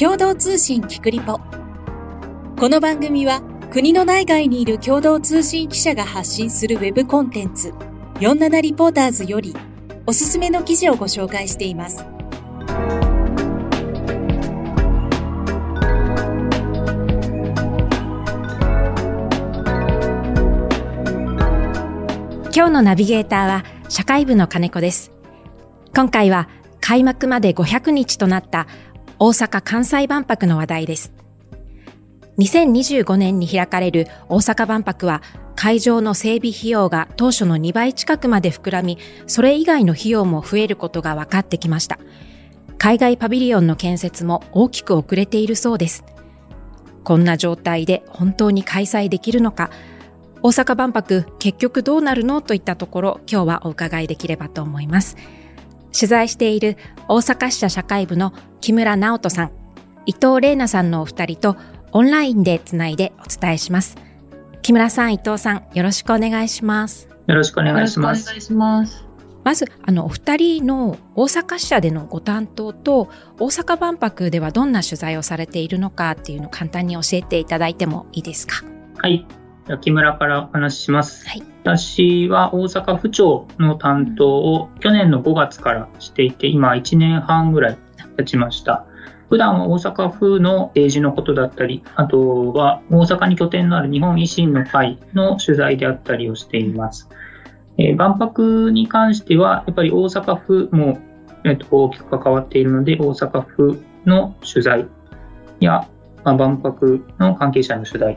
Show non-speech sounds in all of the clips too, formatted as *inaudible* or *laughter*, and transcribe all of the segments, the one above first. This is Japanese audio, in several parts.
共同通信キクリポ。この番組は国の内外にいる共同通信記者が発信するウェブコンテンツ47リポーターズよりおすすめの記事をご紹介しています。今日のナビゲーターは社会部の金子です。今回は開幕まで500日となった大阪・関西万博の話題です。2025年に開かれる大阪万博は会場の整備費用が当初の2倍近くまで膨らみ、それ以外の費用も増えることが分かってきました。海外パビリオンの建設も大きく遅れているそうです。こんな状態で本当に開催できるのか、大阪万博結局どうなるの？といったところ今日はお伺いできればと思います。取材している大阪支社社会部の木村直人さん、伊藤玲奈さんのお二人とオンラインでつないでお伝えします。木村さん、伊藤さん、よろしくお願いします。よろしくお願いします。お願いします。まず、あの、お二人の大阪支社でのご担当と、大阪万博ではどんな取材をされているのかっていうのを簡単に教えていただいてもいいですか？はい。木村からお話しします。はい、私は大阪府庁の担当を去年の5月からしていて、今1年半ぐらい経ちました。普段は大阪府の政治のことだったり、あとは大阪に拠点のある日本維新の会の取材であったりをしています。えー、万博に関しては、やっぱり大阪府も、えー、と大きく関わっているので、大阪府の取材や、まあ、万博の関係者の取材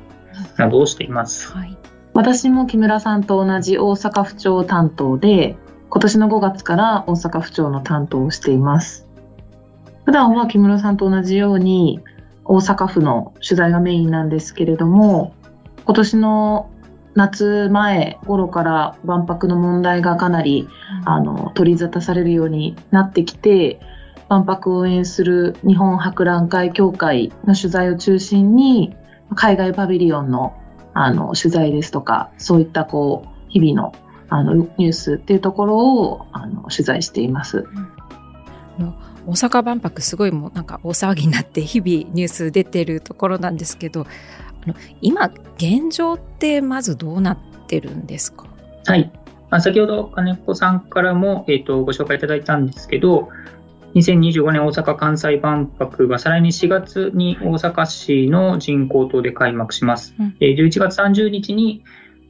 などをしています。はい、私も木村さんと同じ大阪府庁担当で、今年の5月から大阪府庁の担当をしています。普段は木村さんと同じように大阪府の取材がメインなんですけれども、今年の夏前頃から万博の問題がかなり、あの取り沙汰されるようになってきて万博を応援する日本博覧会協会の取材を中心に海外パビリオンのあの取材ですとか、そういったこう日々のあのニュースっていうところをあの取材しています。うん、大阪万博すごいもうなんか大騒ぎになって日々ニュース出てるところなんですけど、あの今現状ってまずどうなってるんですか？はい。まあ、先ほど金子さんからも、えーとご紹介いただいたんですけど、2025年大阪・関西万博が再来年4月に大阪市の人工島で開幕します。うん、11月30日に、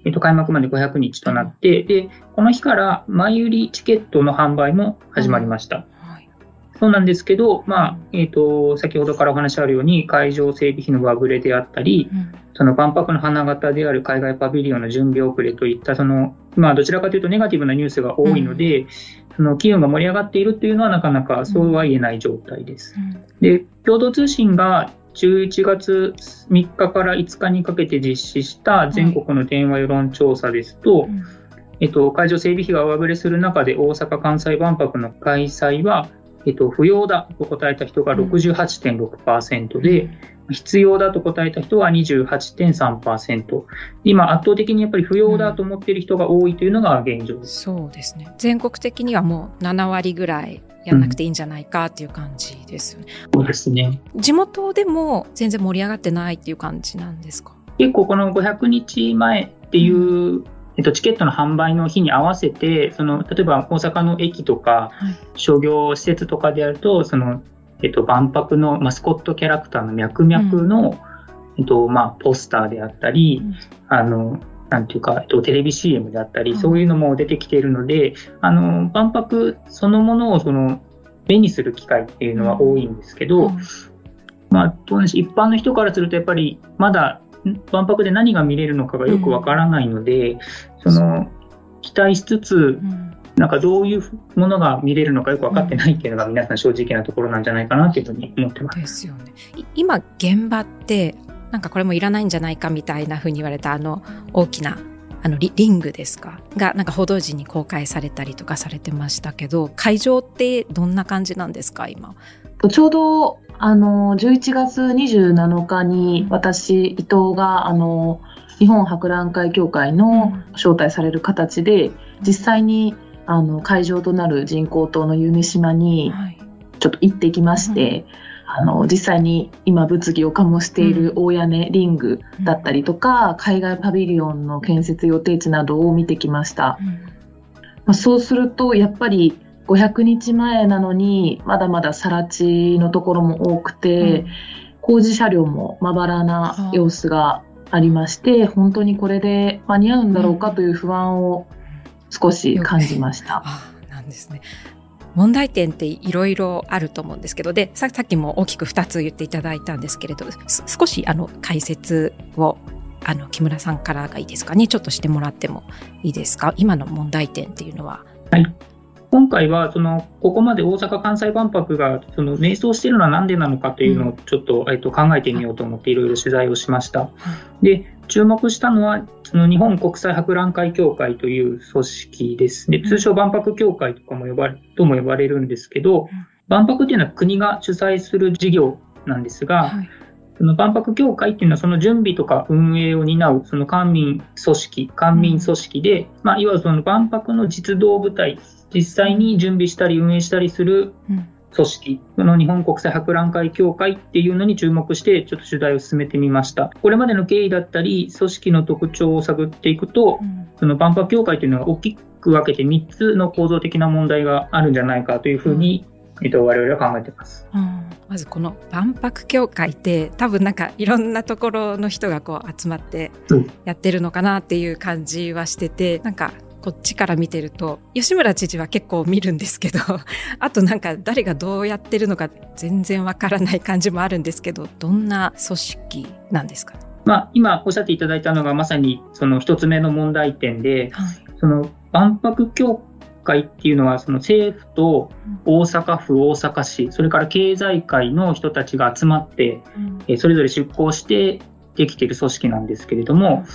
えっと、開幕まで500日となって、で、この日から前売りチケットの販売も始まりました。そうなんですけど、まあえーと、先ほどからお話あるように、会場整備費の上振れであったり、うん、その万博の花形である海外パビリオンの準備遅れといった、そのまあ、どちらかというとネガティブなニュースが多いので、うん、その機運が盛り上がっているというのは、なかなかそうは言えない状態です。うん、で共同通信が11月3日から5日にかけて実施した全国の電話世論調査ですと、えっと、会場整備費が上振れする中で大阪・関西万博の開催はえっと、不要だと答えた人が68.6%で、うん、必要だと答えた人は28.3%。今、圧倒的にやっぱり不要だと思っている人が多いというのが現状です。うん、そうですね。全国的にはもう7割ぐらいやんなくていいんじゃないかっていう感じですよね。うん、そうですね。地元でも全然盛り上がってないっていう感じなんですか？結構この500日前っていうえっと、チケットの販売の日に合わせて、その例えば大阪の駅とか、商業施設とかであると、そのえっと、万博のマスコットキャラクターの脈々の、うん、えっとまあ、ポスターであったり、うん、あのなんていうか、えっと、テレビ CM であったり、そういうのも出てきているので、あの万博そのものをその目にする機会っていうのは多いんですけど、まあ、一般の人からするとやっぱりまだ万博で何が見れるのかがよくわからないので、その期待しつつ、なんかどういうものが見れるのかよく分かってないっていうのが皆さん正直なところなんじゃないかなっていうふうに思ってます。ですよね。今現場ってなんかこれもいらないんじゃないかみたいなふうに言われたあの大きなあのリングですか？がなんか報道陣に公開されたりとかされてましたけど会場ってどんな感じなんですか今？ちょうどあの11月27日に私伊藤があの日本博覧会協会の招待される形で実際にあの会場となる人工島の夢島にちょっと行ってきまして、あの実際に今物議を醸している大屋根リングだったりとか、海外パビリオンの建設予定地などを見てきました。まあ、そうするとやっぱり500日前なのにまだまだ更地のところも多くて、工事車両もまばらな様子がありまして本当にこれで間に合うんだろうかという不安を少し感じました。あなんですね。問題点っていろいろあると思うんですけどでささっきも大きく2つ言っていただいたんですけれどす少しあの解説をあの木村さんからがいいですかね？ちょっとしてもらってもいいですか？今の問題点っていうのは。はい今回はそのここまで大阪・関西万博がその迷走しているのは何でなのかというのをちょっと,、えっと考えてみようと思っていろいろ取材をしました。で注目したのはその日本国際博覧会協会という組織です。で通称万博協会とかも呼ばれとも呼ばれるんですけど、万博っていうのは国が主催する事業なんですが、はいその万博協会っていうのはその準備とか運営を担うその官民組織、官民組織で、まあ、いわゆるその万博の実動部隊、実際に準備したり運営したりするうん。組織、この日本国際博覧会協会っていうのに注目して、ちょっと取材を進めてみました。これまでの経緯だったり、組織の特徴を探っていくと、その万博協会というのは大きく分けて3つの構造的な問題があるんじゃないかというふうに、えっと、我々は考えています。うん。まずこの万博協会って多分なんかいろんなところの人がこう集まってうん。やってるのかなっていう感じはしててなんかこっちから見てると吉村知事は結構見るんですけど *laughs* あとなんか誰がどうやってるのか全然わからない感じもあるんですけどどんな組織なんですか？ねまあ、今おっしゃっていただいたのがまさにその一つ目の問題点で、はい。その万博協会っていうのは、その政府と大阪府、大阪市、それから経済界の人たちが集まって、えーそれぞれ出向してできている組織なんですけれども、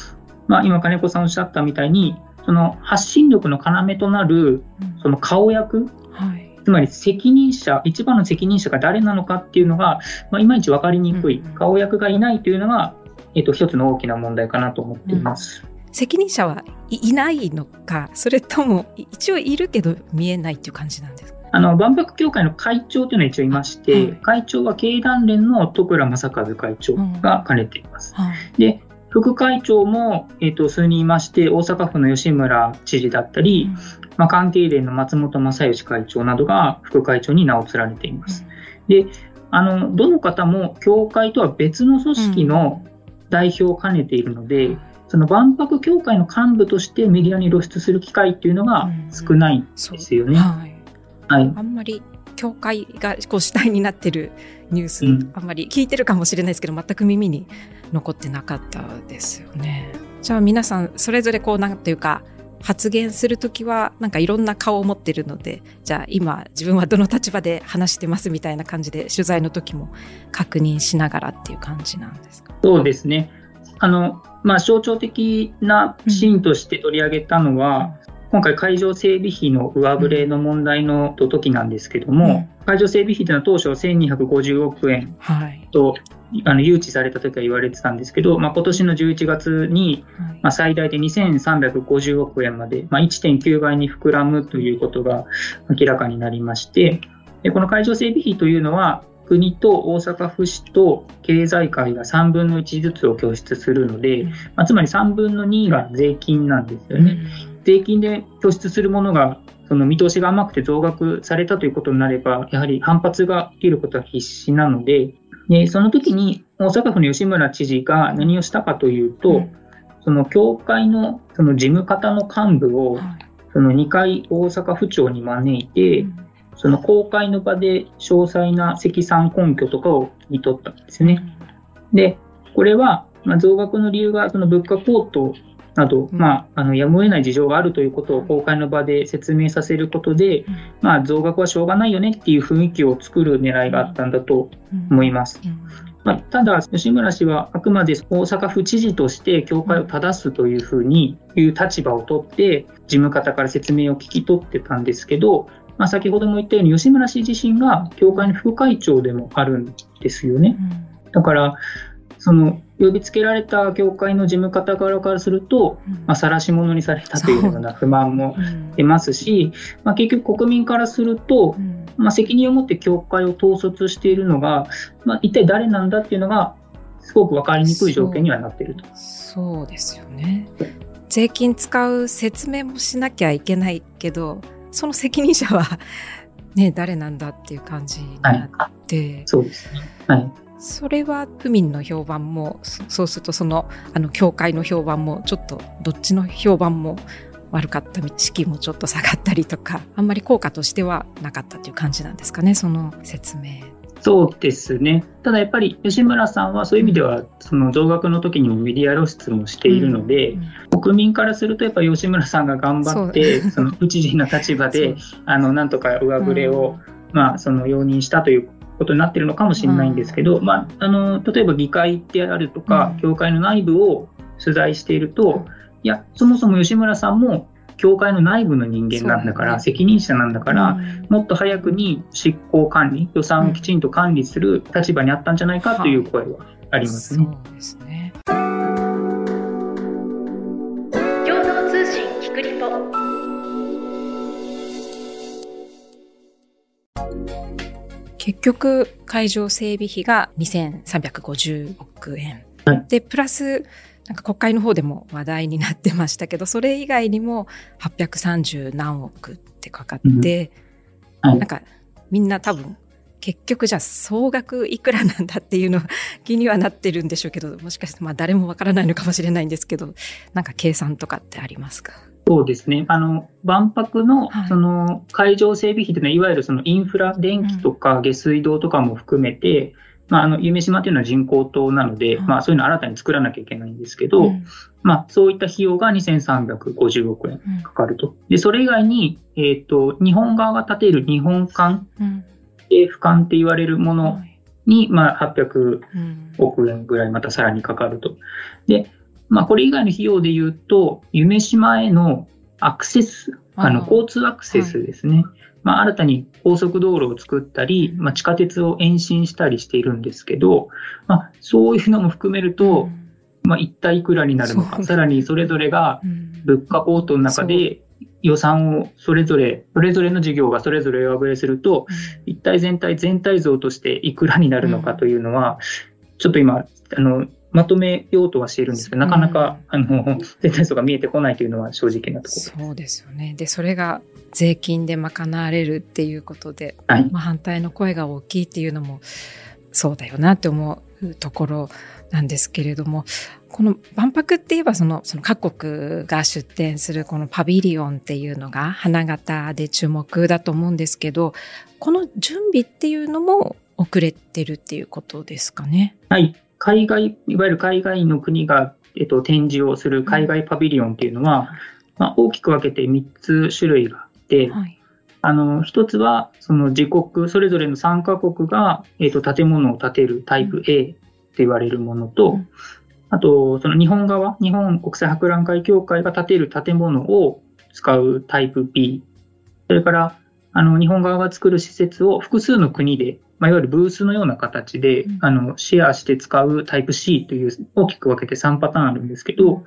まあ、今、金子さんおっしゃったみたいに、その発信力の要となるその顔役、はい。つまり責任者、一番の責任者が誰なのかっていうのが、まあ、いまいち分かりにくい。うんうん、顔役がいないというのが、えっと、一つの大きな問題かなと思っています。責任者はいいないのかそれともい一応いるけど見えないっていう感じなんですか？あの万博協会の会長というのは一応いまして、はい。会長は経団連の徳倉正和会長が兼ねています。はい。で副会長も、えっと数人いまして、大阪府の吉村知事だったり、まあ、関係連の松本正義会長などが副会長に名を連ねています。であのどの方も協会とは別の組織の代表を兼ねているので、うんその万博協会の幹部としてメディアに露出する機会っていうのが少ないんですよね。はいはいあんまり教会がこう主体になってるニュース、うんあんまり聞いてるかもしれないですけど全く耳に残ってなかったですよね。じゃあ皆さんそれぞれこうなんていうか発言するときはなんかいろんな顔を持ってるのでじゃあ今自分はどの立場で話してますみたいな感じで取材の時も確認しながらっていう感じなんですか？そうですね。あの、まあ、象徴的なシーンとして取り上げたのは、今回会場整備費の上振れの問題の時なんですけども、会場整備費というのは当初1250億円はい、とあの誘致された時は言われてたんですけど、まあ、今年の11月に、はい。まあ、最大で2350億円まで、まあ、1.9倍に膨らむということが明らかになりまして、でこの会場整備費というのは、国と大阪府市と経済界が3分の1ずつを拠出するので、まあ、つまり3分の2が税金なんですよね。税金で拠出するものがその見通しが甘くて増額されたということになれば、やはり反発が起きることは必至なので、でその時に大阪府の吉村知事が何をしたかというと、うん。その協会のその事務方の幹部をはい。その2回大阪府庁に招いて、その公開の場で詳細な積算根拠とかを聞き取ったんですね。で、これは、まあ、増額の理由がその物価高騰など、うん。まあ、あのやむを得ない事情があるということを公開の場で説明させることで、まあ、増額はしょうがないよねっていう雰囲気を作る狙いがあったんだと思います。まあ、ただ、吉村氏はあくまで大阪府知事として教会を正すというふうにいう立場を取って、事務方から説明を聞き取ってたんですけど、まあ、先ほども言ったように、吉村氏自身が教会の副会長でもあるんですよね。だから、その呼びつけられた教会の事務方側からすると、まあ、晒し者にされたというような不満も出ますし、まあ、結局国民からすると、まあ、責任を持って教会を統率しているのが、まあ、一体誰なんだっていうのが、すごく分かりにくい条件にはなっていると。そうですよね。税金使う説明もしなきゃいけないけど、その責任者はね、誰なんだっていう感じになって、はい、そうですね。はい。それは府民の評判もそうするとそのあの教会の評判もちょっとどっちの評判も悪かった士気もちょっと下がったりとかあんまり効果としてはなかったという感じなんですかねその説明。そうですね。ただやっぱり吉村さんはそういう意味では、その増額の時にもメディア露出もしているので、国民からするとやっぱり吉村さんが頑張って、そ *laughs* の府知事の立場で、あの、なんとか上振れを、うん、まあ、その容認したということになっているのかもしれないんですけど、まあ、あの、例えば議会であるとか、教会の内部を取材していると、いや、そもそも吉村さんも教会の内部の人間なんだから、ね、責任者なんだから、うん、もっと早くに執行管理、予算をきちんと管理する立場にあったんじゃないかという声はありますね。そうですね。共同通信キクリポ。結局会場整備費が2350億円、はい、でプラスなんか国会の方でも話題になってましたけど、それ以外にも830何億ってかかって、うん。はい、なんかみんな多分結局じゃあ総額いくらなんだっていうの気にはなってるんでしょうけど、もしかしてまあ誰もわからないのかもしれないんですけど、なんか計算とかってありますか？そうですね。あの、万博の、その、会場整備費というのは、いわゆるそのインフラ、電気とか下水道とかも含めて、まあ、あの、夢島というのは人工島なので、まあ、そういうのを新たに作らなきゃいけないんですけど、うん、まあ、そういった費用が2350億円かかると。で、それ以外に、えっ、ー、と、日本側が建てる日本館、うん、で、俯瞰って言われるものに、まあ、800億円ぐらいまたさらにかかると。で、まあ、これ以外の費用で言うと、夢島へのアクセス、あの、交通アクセスですね。はいまあ、新たに高速道路を作ったり、まあ、地下鉄を延伸したりしているんですけど、まあ、そういうのも含めると、まあ、一体いくらになるのか、さらにそれぞれが物価高騰の中で予算をそれぞれ、それぞれの事業がそれぞれ上振れすると、一体全体、全体像としていくらになるのかというのは、ちょっと今、あの、まとめようとはしているんですけど、なかなか、あの、全体像が見えてこないというのは正直なところ。そうですよね。で、それが税金で賄われるっていうことで、はい、まあ、反対の声が大きいっていうのも、そうだよなって思うところなんですけれども、この万博って言えばその、その各国が出展するこのパビリオンっていうのが花形で注目だと思うんですけど、この準備っていうのも遅れてるっていうことですかね。はい。海外、いわゆる海外の国が、えっと、展示をする海外パビリオンっていうのは、まあ、大きく分けて3つ種類があって、はい、あの、一つは、その自国、それぞれの参加国が、えっと、建物を建てるタイプ A って言われるものと、うん、あと、その日本側、日本国際博覧会協会が建てる建物を使うタイプ B、それから、あの、日本側が作る施設を複数の国でまあ、いわゆるブースのような形で、うん、あの、シェアして使うタイプ C という大きく分けて3パターンあるんですけど、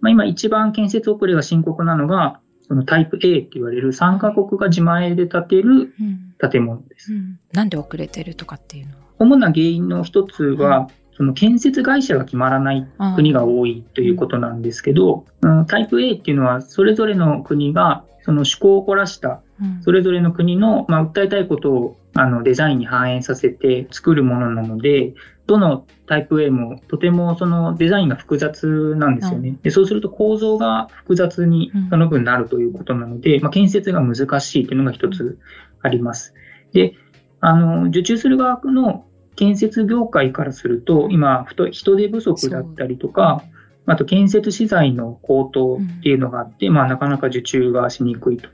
まあ、今一番建設遅れが深刻なのが、そのタイプ A って言われる3カ国が自前で建てる建物です、うん。うん。なんで遅れてるとかっていうのは？主な原因の一つは、その建設会社が決まらない国が多いということなんですけど、タイプ A っていうのはそれぞれの国がその思考を凝らしたそれぞれの国の、まあ、訴えたいことをあのデザインに反映させて作るものなので、どのタイプ A もとてもそのデザインが複雑なんですよね。でそうすると構造が複雑にその分なるということなので、まあ、建設が難しいというのが一つあります。で、あの、受注する側の建設業界からすると、今、人手不足だったりとか、あと建設資材の高騰っていうのがあって、まあ、なかなか受注がしにくいと。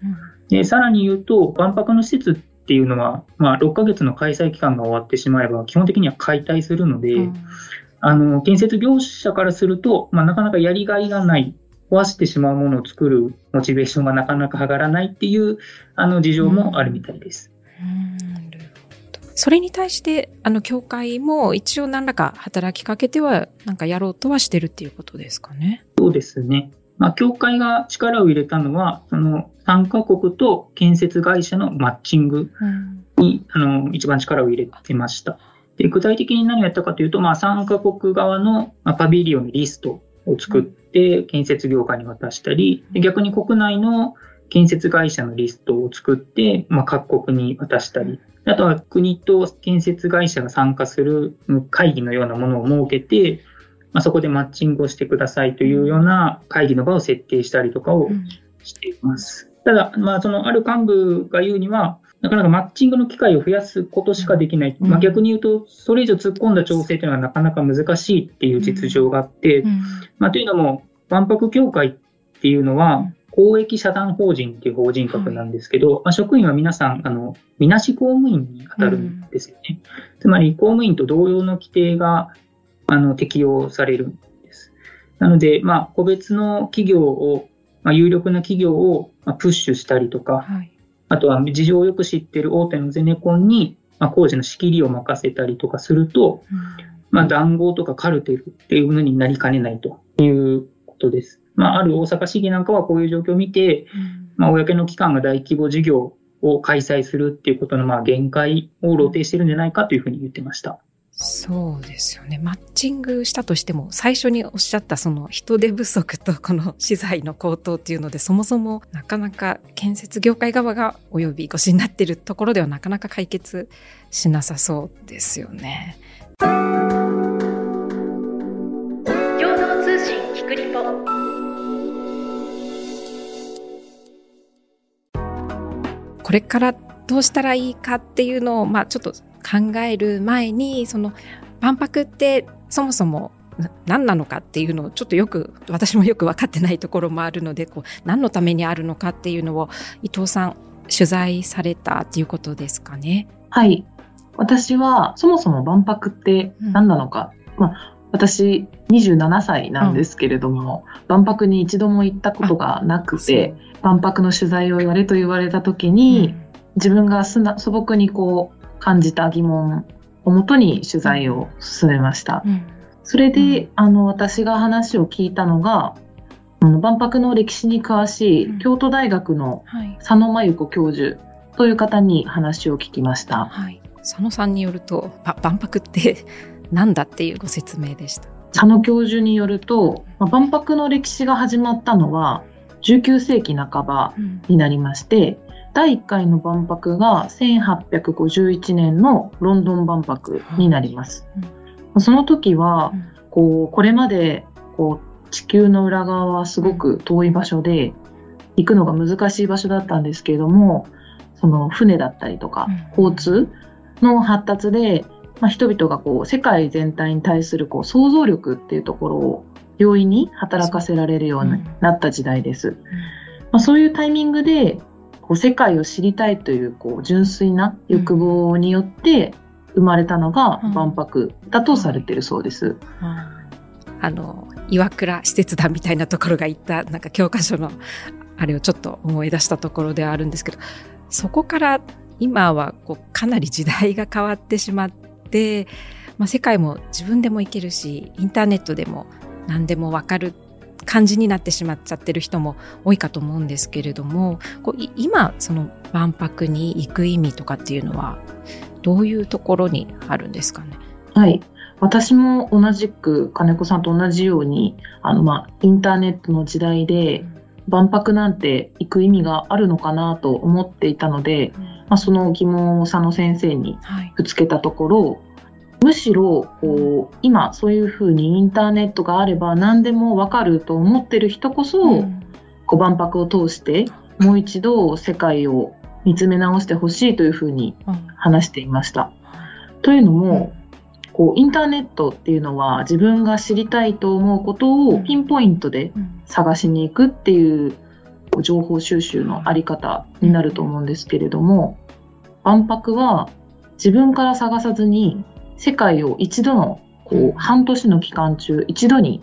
で、さらに言うと、万博の施設っていうのは、まあ、6ヶ月の開催期間が終わってしまえば、基本的には解体するので、うん、あの、建設業者からすると、まあ、なかなかやりがいがない、壊してしまうものを作るモチベーションがなかなか上がらないっていう、あの、事情もあるみたいです。うんそれに対して、あの、協会も一応何らか働きかけては、なんかやろうとはしてるっていうことですかね？そうですね。まあ、協会が力を入れたのは、その参加国と建設会社のマッチングにあの一番力を入れてました。で具体的に何をやったかというと、まあ、参加国側のまパビリオンのリストを作って建設業界に渡したり、で逆に国内の建設会社のリストを作って、まあ、各国に渡したり、あとは国と建設会社が参加する会議のようなものを設けて、まあ、そこでマッチングをしてくださいというような会議の場を設定したりとかをしています。ただ、まあ、そのある幹部が言うには、なかなかマッチングの機会を増やすことしかできない。うんまあ、逆に言うと、それ以上突っ込んだ調整というのはなかなか難しいっていう実情があって、まあ、というのも、万博協会っていうのは、公益社団法人っていう法人格なんですけど、まあ、職員は皆さん、あの、みなし公務員に当たるんですよね。つまり、公務員と同様の規定が、あの、適用されるんです。なので、まあ、個別の企業を、まあ、有力な企業をまあプッシュしたりとか、はい。あとは事情をよく知っている大手のゼネコンに、まあ、工事の仕切りを任せたりとかすると、まあ、談合とかカルテルっていうものになりかねないということです。まあ、ある大阪市議なんかはこういう状況を見て、まあ、公の機関が大規模事業を開催するっていうことのまあ限界を露呈してるんじゃないかというふうに言ってました。そうですよね。マッチングしたとしても、最初におっしゃったその人手不足とこの資材の高騰っていうので、そもそもなかなか建設業界側が及び腰になっているところではなかなか解決しなさそうですよね。共同通信キクリポこれからどうしたらいいかっていうのを、まあちょっと考える前に、その万博ってそもそもな何なのかっていうのをちょっとよく、私もよく分かってないところもあるので、こう何のためにあるのかっていうのを伊藤さん取材されたっていうことですかね。はい。私は、そもそも万博って何なのか。まあ、私、27歳なんですけれども、万博に一度も行ったことがなくて、万博の取材をやれと言われた時に、自分が素朴にこう感じた疑問をもとに取材を進めました。うんそれで、うんあの、私が話を聞いたのが、あの万博の歴史に詳しうんい京都大学のはい。佐野真由子教授という方に話を聞きました。はい。佐野さんによると、ば万博って *laughs* なんだっていうご説明でした。佐野教授によると、まあ万博の歴史が始まったのは19世紀半ばになりまして、第1回の万博が1851年のロンドン万博になります。その時は、こう、これまで、こう、地球の裏側はすごく遠い場所で、行くのが難しい場所だったんですけれども、その船だったりとか、交通の発達で、まあ、人々がこう、世界全体に対するこう、想像力っていうところを容易に働かせられるようになった時代です。まあ、そういうタイミングで、こう世界を知りたいというこう純粋な欲望によって生まれたのがうん万博だとされているそうです。あの、岩倉施設団みたいなところが言った、なんか教科書の、あれをちょっと思い出したところではあるんですけど、そこから今はこうかなり時代が変わってしまって、まあ、世界も自分でも行けるし、インターネットでも何でもわかる感じになってしまっちゃってる人も多いかと思うんですけれども、こうい今、その万博に行く意味とかっていうのは、どういうところにあるんですかね？はい。私も同じく金子さんと同じように、あの、まあ、インターネットの時代で万博なんて行く意味があるのかなと思っていたので、まあ、その疑問を佐野先生にはい。ぶつけたところ、むしろ、こう、今そういうふうにインターネットがあれば何でもわかると思ってる人こそ、こう万博を通してもう一度世界を見つめ直してほしいというふうに話していました。というのも、こうインターネットっていうのは自分が知りたいと思うことをピンポイントで探しに行くっていう情報収集のあり方になると思うんですけれども、万博は自分から探さずに世界を一度のこう半年の期間中一度に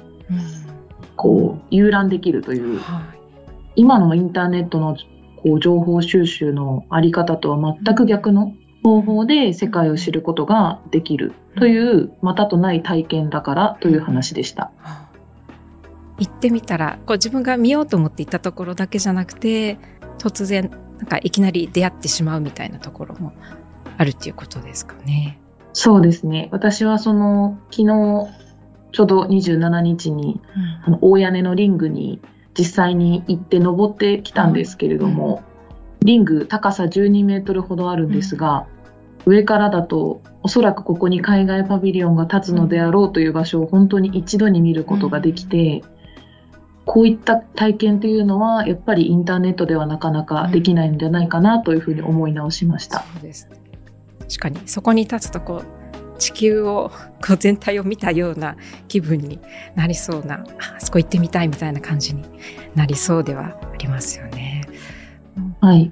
こう遊覧できるという今のインターネットのこう情報収集のあり方とは全く逆の方法で世界を知ることができるというまたとない体験だからという話でした。行ってみたらこう自分が見ようと思って行ったところだけじゃなくて突然なんかいきなり出会ってしまうみたいなところもあるっていうことですかね。そうですね。私はその、昨日、ちょうど27日に、あの大屋根のリングに実際に行って登ってきたんですけれども、リング高さ12メートルほどあるんですが、上からだとおそらくここに海外パビリオンが立つのであろうという場所を本当に一度に見ることができて、こういった体験というのはやっぱりインターネットではなかなかできないんじゃないかなというふうに思い直しました。そうですね。確かにそこに立つとこう地球をこう全体を見たような気分になりそうなあそこ行ってみたいみたいな感じになりそうではありますよね。はい、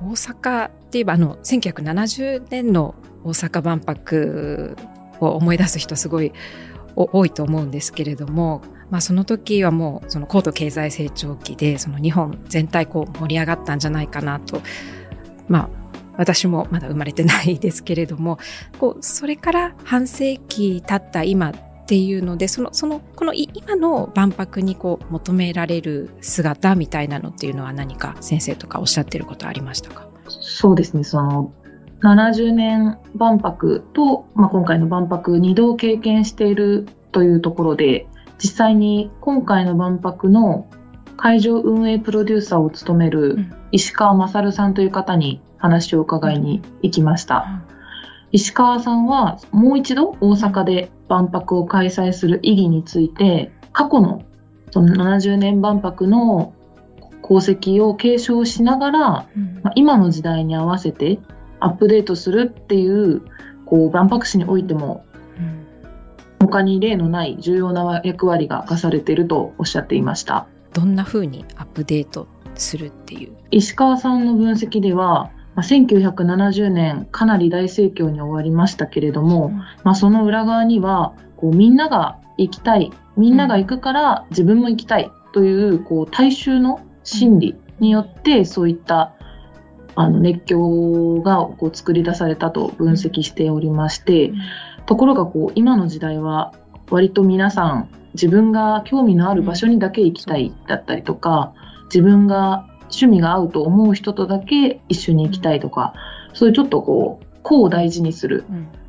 大阪っていえばあの1970年の大阪万博を思い出す人すごい多いと思うんですけれども、まあ、その時はもうその高度経済成長期でその日本全体こう盛り上がったんじゃないかなと、まあ、私もまだ生まれてないですけれども *laughs* こうそれから半世紀経った今っていうのでそのそのこの今の万博にこう求められる姿みたいなのっていうのは何か先生とかおっしゃってることありましたか？そうですね。その70年万博と、まあ、今回の万博2度経験しているというところで実際に今回の万博の会場運営プロデューサーを務める石川勝さんという方に話を伺いに行きました。石川さんはもう一度大阪で万博を開催する意義について過去のその70年万博の功績を継承しながら、まあ、今の時代に合わせてアップデートするっていうこう万博史においても他に例のない重要な役割が課されているとおっしゃっていました。どんなふうにアップデートするっていう？石川さんの分析では、まあ、1970年かなり大盛況に終わりましたけれども、うん、まあ、その裏側にはこうみんなが行きたいみんなが行くから自分も行きたいというこう大衆の心理によってそういったあの熱狂がこう作り出されたと分析しておりまして、ところがこう今の時代は割と皆さん自分が興味のある場所にだけ行きたいだったりとか、自分が趣味が合うと思う人とだけ一緒に行きたいとか、そういうちょっとこう、個を大事にする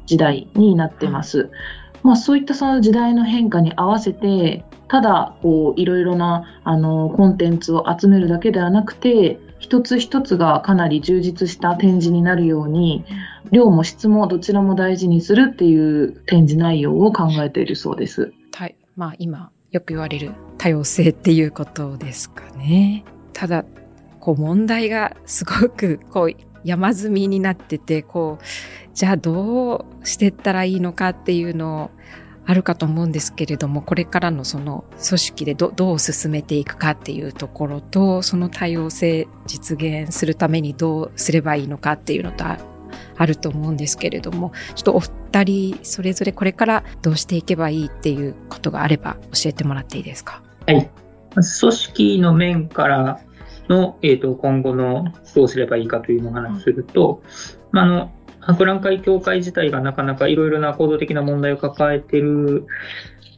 時代になってます。まあ、そういったその時代の変化に合わせて、ただこういろいろなあのコンテンツを集めるだけではなくて、一つ一つがかなり充実した展示になるように、量も質もどちらも大事にするっていう展示内容を考えているそうです。はい。まあ今よく言われる多様性っていうことですかね。ただ、こう問題がすごくこう山積みになってて、こう、じゃあどうしていったらいいのかっていうのあるかと思うんですけれども、これからのその組織でどう進めていくかっていうところと、その多様性実現するためにどうすればいいのかっていうのとあると思うんですけれども、ちょっとお二人それぞれこれからどうしていけばいいっていうことがあれば教えてもらっていいですか？はい。組織の面からの、えーと、今後のどうすればいいかというのを話すると、まあ、あの博覧会協会自体がなかなかいろいろな構造的な問題を抱えている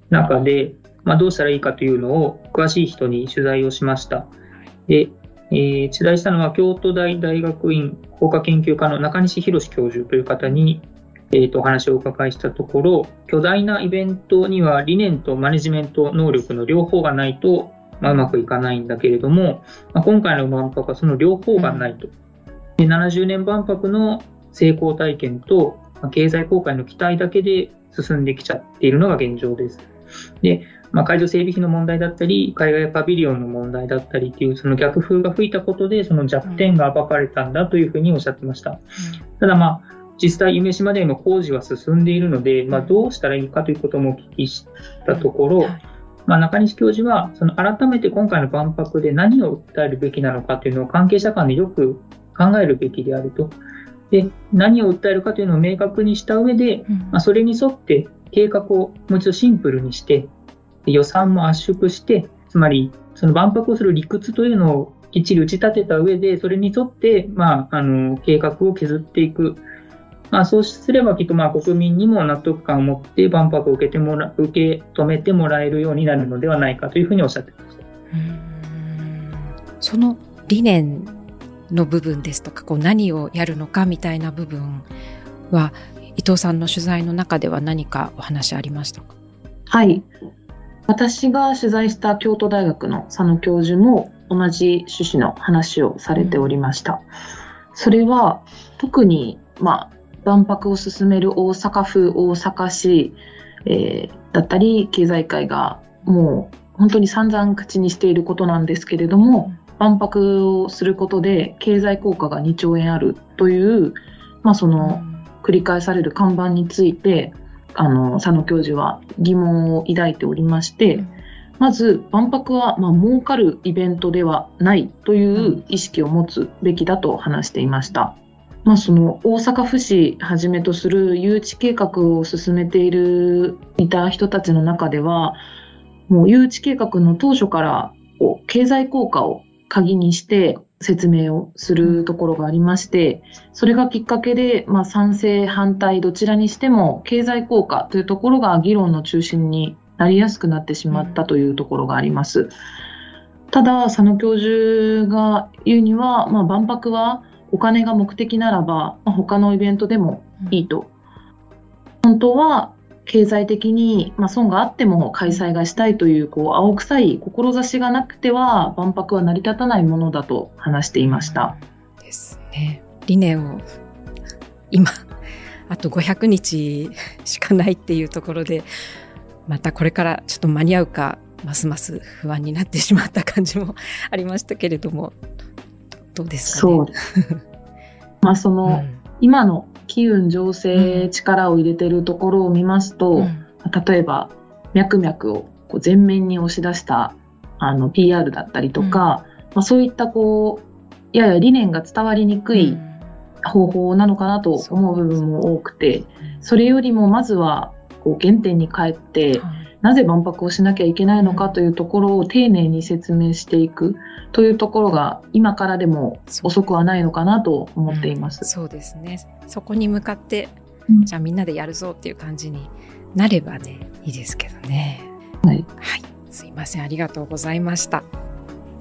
中で、まあ、どうしたらいいかというのを詳しい人に取材をしました。で、えー、取材したのは京都大大学院法科研究科の中西博教授という方に、えー、とお話をお伺いしたところ、巨大なイベントには理念とマネジメント能力の両方がないと、まあ、うまくいかないんだけれども、まあ、今回の万博はその両方がないと。で70年万博の成功体験と、まあ、経済効果への期待だけで進んできちゃっているのが現状です。で、まあ、会場整備費の問題だったり、海外パビリオンの問題だったりっていう、その逆風が吹いたことで、その弱点が暴かれたんだというふうにおっしゃってました。ただまあ、実際、夢島での工事は進んでいるので、まあ、どうしたらいいかということもお聞きしたところ、まあ、中西教授は、その改めて今回の万博で何を訴えるべきなのかというのを関係者間でよく考えるべきであると。で、何を訴えるかというのを明確にした上で、まあ、それに沿って計画をもう一度シンプルにして、予算も圧縮して、つまり、その万博をする理屈というのをきっちり打ち立てた上で、それに沿って、まあ、あの、計画を削っていく。まあ、そうすればきっと、まあ、国民にも納得感を持って万博を受けてもら、受け止めてもらえるようになるのではないかというふうにおっしゃってました。その理念の部分ですとか、こう何をやるのかみたいな部分は、伊藤さんの取材の中では何かお話ありましたか？はい。私が取材した京都大学の佐野教授も同じ趣旨の話をされておりました。それは特に、まあ、万博を進める大阪府、大阪市、えー、だったり、経済界がもう本当に散々口にしていることなんですけれども、万博をすることで経済効果が2兆円あるという、まあ、その繰り返される看板についてあの佐野教授は疑問を抱いておりまして、まず万博はまあ儲かるイベントではないという意識を持つべきだと話していました。まあ、その大阪府市はじめとする誘致計画を進めているいた人たちの中ではもう誘致計画の当初から経済効果を鍵にして説明をするところがありまして、それがきっかけで、まあ、賛成、反対、どちらにしても経済効果というところが議論の中心になりやすくなってしまったというところがあります。ただ、佐野教授が言うには、まあ、万博はお金が目的ならば、まあ、他のイベントでもいいと。本当は経済的に、まあ、損があっても開催がしたいというこう青臭い志がなくては万博は成り立たないものだと話していました。ですね。理念を今あと500日しかないっていうところでまたこれからちょっと間に合うかますます不安になってしまった感じもありましたけれどもどうですかね。まあその、うん、今の機運醸成力を入れてるところを見ますと、うん、例えば脈々をこう前面に押し出したあの PR だったりとか、うん、まあ、そういったこうやや理念が伝わりにくい方法なのかなと思う部分も多くて、それよりもまずはこう原点に帰って、なぜ万博をしなきゃいけないのかというところを丁寧に説明していくというところが今からでも遅くはないのかなと思っています。そうですね。そこに向かって、じゃあみんなでやるぞっていう感じになればね、いいですけどね。はい。はい。すいません。ありがとうございました。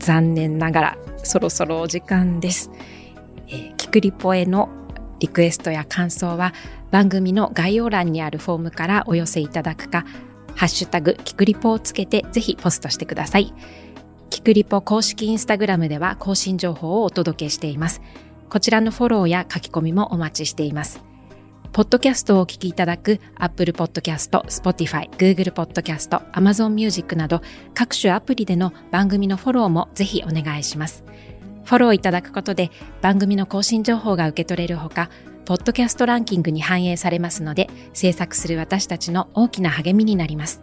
残念ながら、そろそろお時間です。えー、キクリポへのリクエストや感想は番組の概要欄にあるフォームからお寄せいただくか、ハッシュタグ、キクリポをつけてぜひポストしてください。キクリポ公式インスタグラムでは更新情報をお届けしています。こちらのフォローや書き込みもお待ちしています。ポッドキャストをお聞きいただく Apple Podcast、Spotify、Google Podcast、Amazon Music など各種アプリでの番組のフォローもぜひお願いします。フォローいただくことで番組の更新情報が受け取れるほか、ポッドキャストランキングに反映されますので、制作する私たちの大きな励みになります。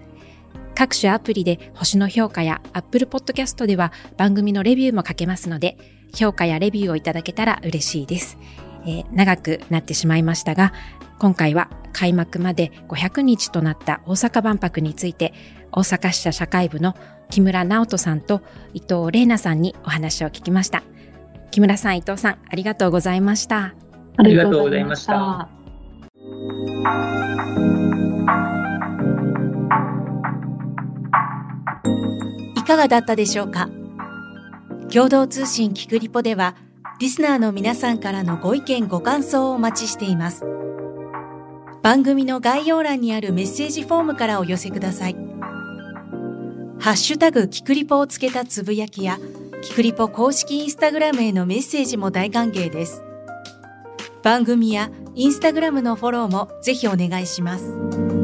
各種アプリで星の評価や Apple Podcast では番組のレビューも書けますので、評価やレビューをいただけたら嬉しいです。えー、長くなってしまいましたが、今回は開幕まで500日となった大阪万博について、大阪支社社会部の木村直人さんと伊藤玲奈さんにお話を聞きました。木村さん、伊藤さん、ありがとうございました。ありがとうございました。いかがだったでしょうか？共同通信キクリポではリスナーの皆さんからのご意見ご感想をお待ちしています。番組の概要欄にあるメッセージフォームからお寄せください。ハッシュタグキクリポをつけたつぶやきやキクリポ公式インスタグラムへのメッセージも大歓迎です。番組やインスタグラムのフォローもぜひお願いします。